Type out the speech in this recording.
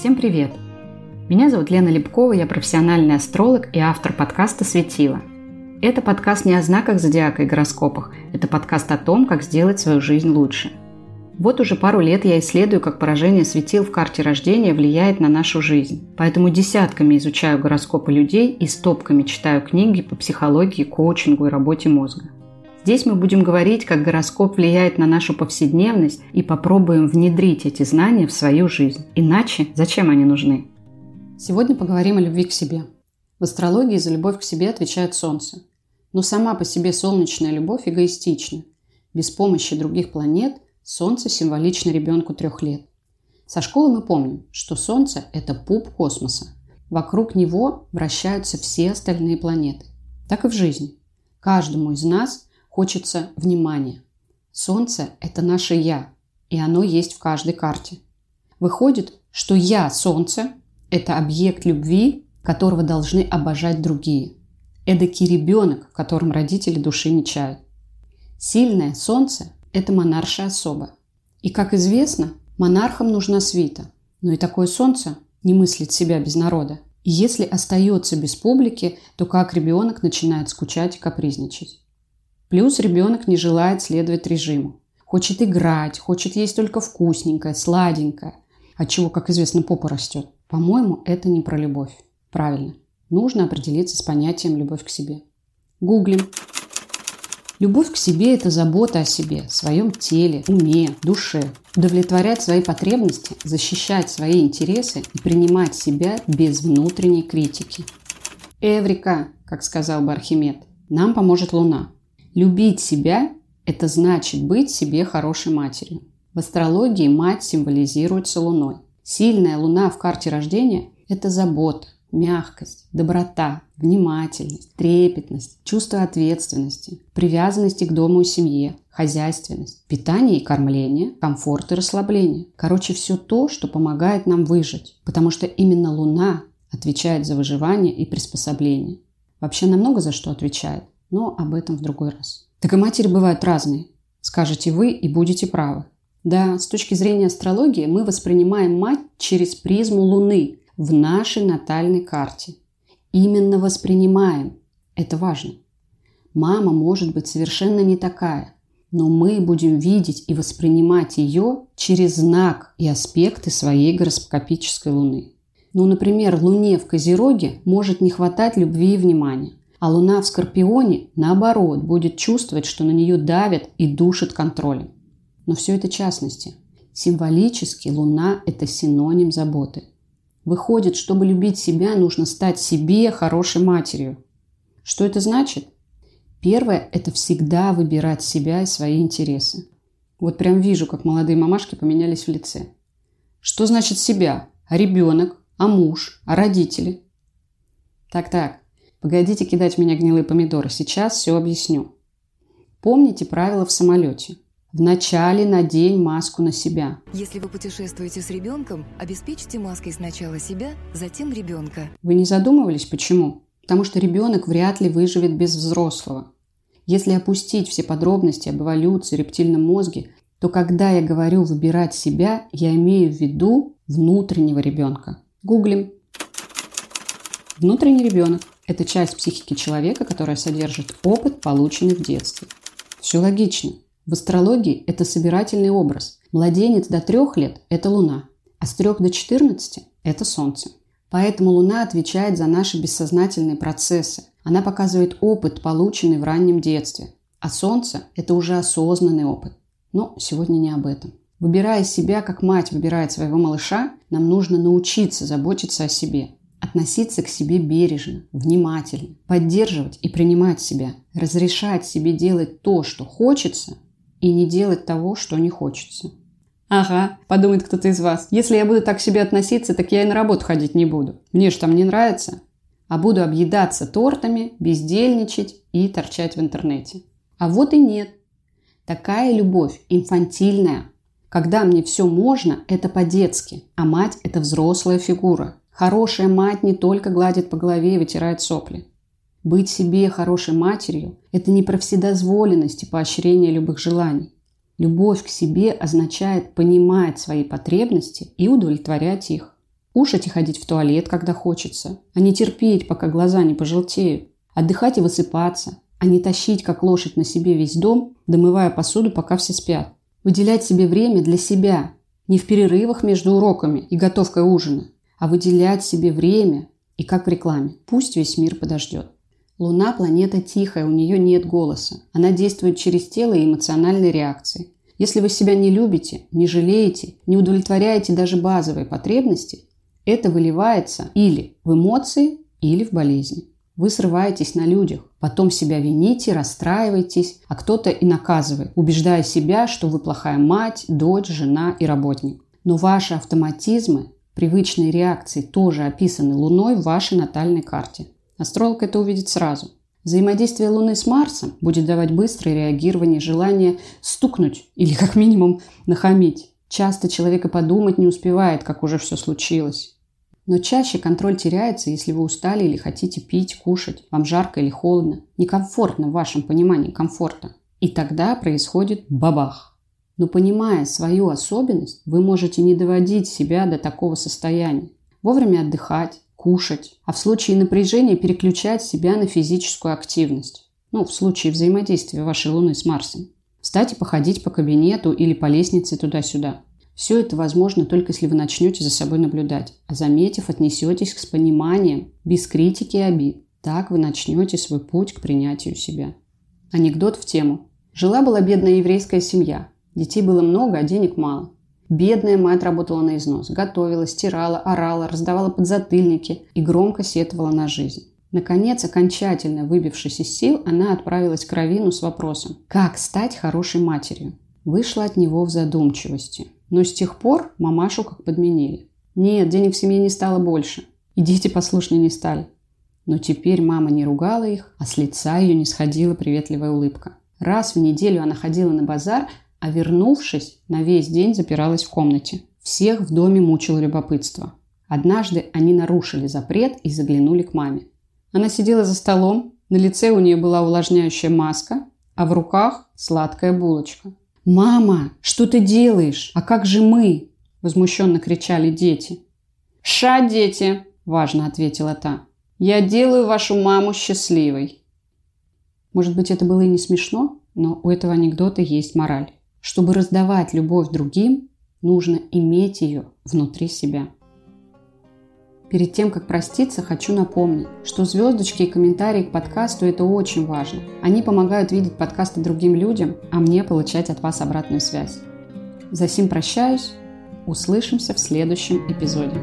Всем привет! Меня зовут Лена Лепкова, я профессиональный астролог и автор подкаста «Светило». Это подкаст не о знаках зодиака и гороскопах, это подкаст о том, как сделать свою жизнь лучше. Вот уже пару лет я исследую, как поражение светил в карте рождения влияет на нашу жизнь. Поэтому десятками изучаю гороскопы людей и стопками читаю книги по психологии, коучингу и работе мозга. Здесь мы будем говорить, как гороскоп влияет на нашу повседневность и попробуем внедрить эти знания в свою жизнь. Иначе зачем они нужны? Сегодня поговорим о любви к себе. В астрологии за любовь к себе отвечает Солнце. Но сама по себе солнечная любовь эгоистична. Без помощи других планет Солнце символично ребенку трех лет. Со школы мы помним, что Солнце – это пуп космоса. Вокруг него вращаются все остальные планеты. Так и в жизни. Каждому из нас хочется внимания. Солнце – это наше «я», и оно есть в каждой карте. Выходит, что «я» – Солнце – это объект любви, которого должны обожать другие. Эдакий ребенок, в котором родители души не чают. Сильное Солнце – это монаршая особа. И, как известно, монархам нужна свита. Но и такое Солнце не мыслит себя без народа. И если остается без публики, то как ребенок начинает скучать и капризничать. Плюс ребенок не желает следовать режиму. Хочет играть, хочет есть только вкусненькое, сладенькое. От чего, как известно, попа растет. По-моему, это не про любовь. Правильно. Нужно определиться с понятием «любовь к себе». Гуглим. Любовь к себе – это забота о себе, своем теле, уме, душе. Удовлетворять свои потребности, защищать свои интересы и принимать себя без внутренней критики. Эврика, как сказал бы Архимед, нам поможет Луна. Любить себя – это значит быть себе хорошей матерью. В астрологии мать символизируется Луной. Сильная Луна в карте рождения – это забота, мягкость, доброта, внимательность, трепетность, чувство ответственности, привязанности к дому и семье, хозяйственность, питание и кормление, комфорт и расслабление. Короче, все то, что помогает нам выжить, потому что именно Луна отвечает за выживание и приспособление. Вообще намного за что отвечает но об этом в другой раз. Так и матери бывают разные. Скажете вы и будете правы. Да, с точки зрения астрологии мы воспринимаем мать через призму Луны в нашей натальной карте. Именно воспринимаем. Это важно. Мама может быть совершенно не такая, но мы будем видеть и воспринимать ее через знак и аспекты своей гороскопической Луны. Ну, например, Луне в Козероге может не хватать любви и внимания. А Луна в Скорпионе, наоборот, будет чувствовать, что на нее давят и душат контролем. Но все это частности. Символически Луна – это синоним заботы. Выходит, чтобы любить себя, нужно стать себе хорошей матерью. Что это значит? Первое – это всегда выбирать себя и свои интересы. Вот прям вижу, как молодые мамашки поменялись в лице. Что значит себя? А ребенок? А муж? А родители? Так-так, Погодите кидать меня гнилые помидоры. Сейчас все объясню. Помните правила в самолете. Вначале надень маску на себя. Если вы путешествуете с ребенком, обеспечьте маской сначала себя, затем ребенка. Вы не задумывались, почему? Потому что ребенок вряд ли выживет без взрослого. Если опустить все подробности об эволюции, рептильном мозге, то когда я говорю «выбирать себя», я имею в виду внутреннего ребенка. Гуглим. Внутренний ребенок это часть психики человека, которая содержит опыт, полученный в детстве. Все логично. В астрологии это собирательный образ. Младенец до трех лет – это Луна, а с трех до 14 – это Солнце. Поэтому Луна отвечает за наши бессознательные процессы. Она показывает опыт, полученный в раннем детстве. А Солнце – это уже осознанный опыт. Но сегодня не об этом. Выбирая себя, как мать выбирает своего малыша, нам нужно научиться заботиться о себе – Относиться к себе бережно, внимательно, поддерживать и принимать себя, разрешать себе делать то, что хочется, и не делать того, что не хочется. Ага, подумает кто-то из вас. Если я буду так к себе относиться, так я и на работу ходить не буду. Мне же там не нравится. А буду объедаться тортами, бездельничать и торчать в интернете. А вот и нет. Такая любовь инфантильная. Когда мне все можно, это по-детски, а мать – это взрослая фигура. Хорошая мать не только гладит по голове и вытирает сопли. Быть себе хорошей матерью – это не про вседозволенность и поощрение любых желаний. Любовь к себе означает понимать свои потребности и удовлетворять их. Кушать и ходить в туалет, когда хочется, а не терпеть, пока глаза не пожелтеют. Отдыхать и высыпаться, а не тащить, как лошадь, на себе весь дом, домывая посуду, пока все спят. Выделять себе время для себя, не в перерывах между уроками и готовкой ужина, а выделять себе время и как в рекламе. Пусть весь мир подождет. Луна – планета тихая, у нее нет голоса. Она действует через тело и эмоциональные реакции. Если вы себя не любите, не жалеете, не удовлетворяете даже базовые потребности, это выливается или в эмоции, или в болезни. Вы срываетесь на людях, потом себя вините, расстраиваетесь, а кто-то и наказывает, убеждая себя, что вы плохая мать, дочь, жена и работник. Но ваши автоматизмы, привычные реакции тоже описаны Луной в вашей натальной карте. Астролог это увидит сразу. Взаимодействие Луны с Марсом будет давать быстрое реагирование, желание стукнуть или как минимум нахамить. Часто человек и подумать не успевает, как уже все случилось. Но чаще контроль теряется, если вы устали или хотите пить, кушать, вам жарко или холодно. Некомфортно в вашем понимании комфорта. И тогда происходит бабах. Но понимая свою особенность, вы можете не доводить себя до такого состояния. Вовремя отдыхать, кушать, а в случае напряжения переключать себя на физическую активность. Ну, в случае взаимодействия вашей Луны с Марсом. Встать и походить по кабинету или по лестнице туда-сюда. Все это возможно только если вы начнете за собой наблюдать, а заметив, отнесетесь с пониманием, без критики и обид. Так вы начнете свой путь к принятию себя. Анекдот в тему. Жила-была бедная еврейская семья. Детей было много, а денег мало. Бедная мать работала на износ, готовила, стирала, орала, раздавала подзатыльники и громко сетовала на жизнь. Наконец, окончательно выбившись из сил, она отправилась к Равину с вопросом «Как стать хорошей матерью?» Вышла от него в задумчивости. Но с тех пор мамашу как подменили. Нет, денег в семье не стало больше. И дети послушнее не стали. Но теперь мама не ругала их, а с лица ее не сходила приветливая улыбка. Раз в неделю она ходила на базар, а вернувшись, на весь день запиралась в комнате. Всех в доме мучило любопытство. Однажды они нарушили запрет и заглянули к маме. Она сидела за столом, на лице у нее была увлажняющая маска, а в руках сладкая булочка. «Мама, что ты делаешь? А как же мы?» – возмущенно кричали дети. «Ша, дети!» – важно ответила та. «Я делаю вашу маму счастливой». Может быть, это было и не смешно, но у этого анекдота есть мораль. Чтобы раздавать любовь другим, нужно иметь ее внутри себя. Перед тем, как проститься, хочу напомнить, что звездочки и комментарии к подкасту – это очень важно. Они помогают видеть подкасты другим людям, а мне получать от вас обратную связь. За сим прощаюсь. Услышимся в следующем эпизоде.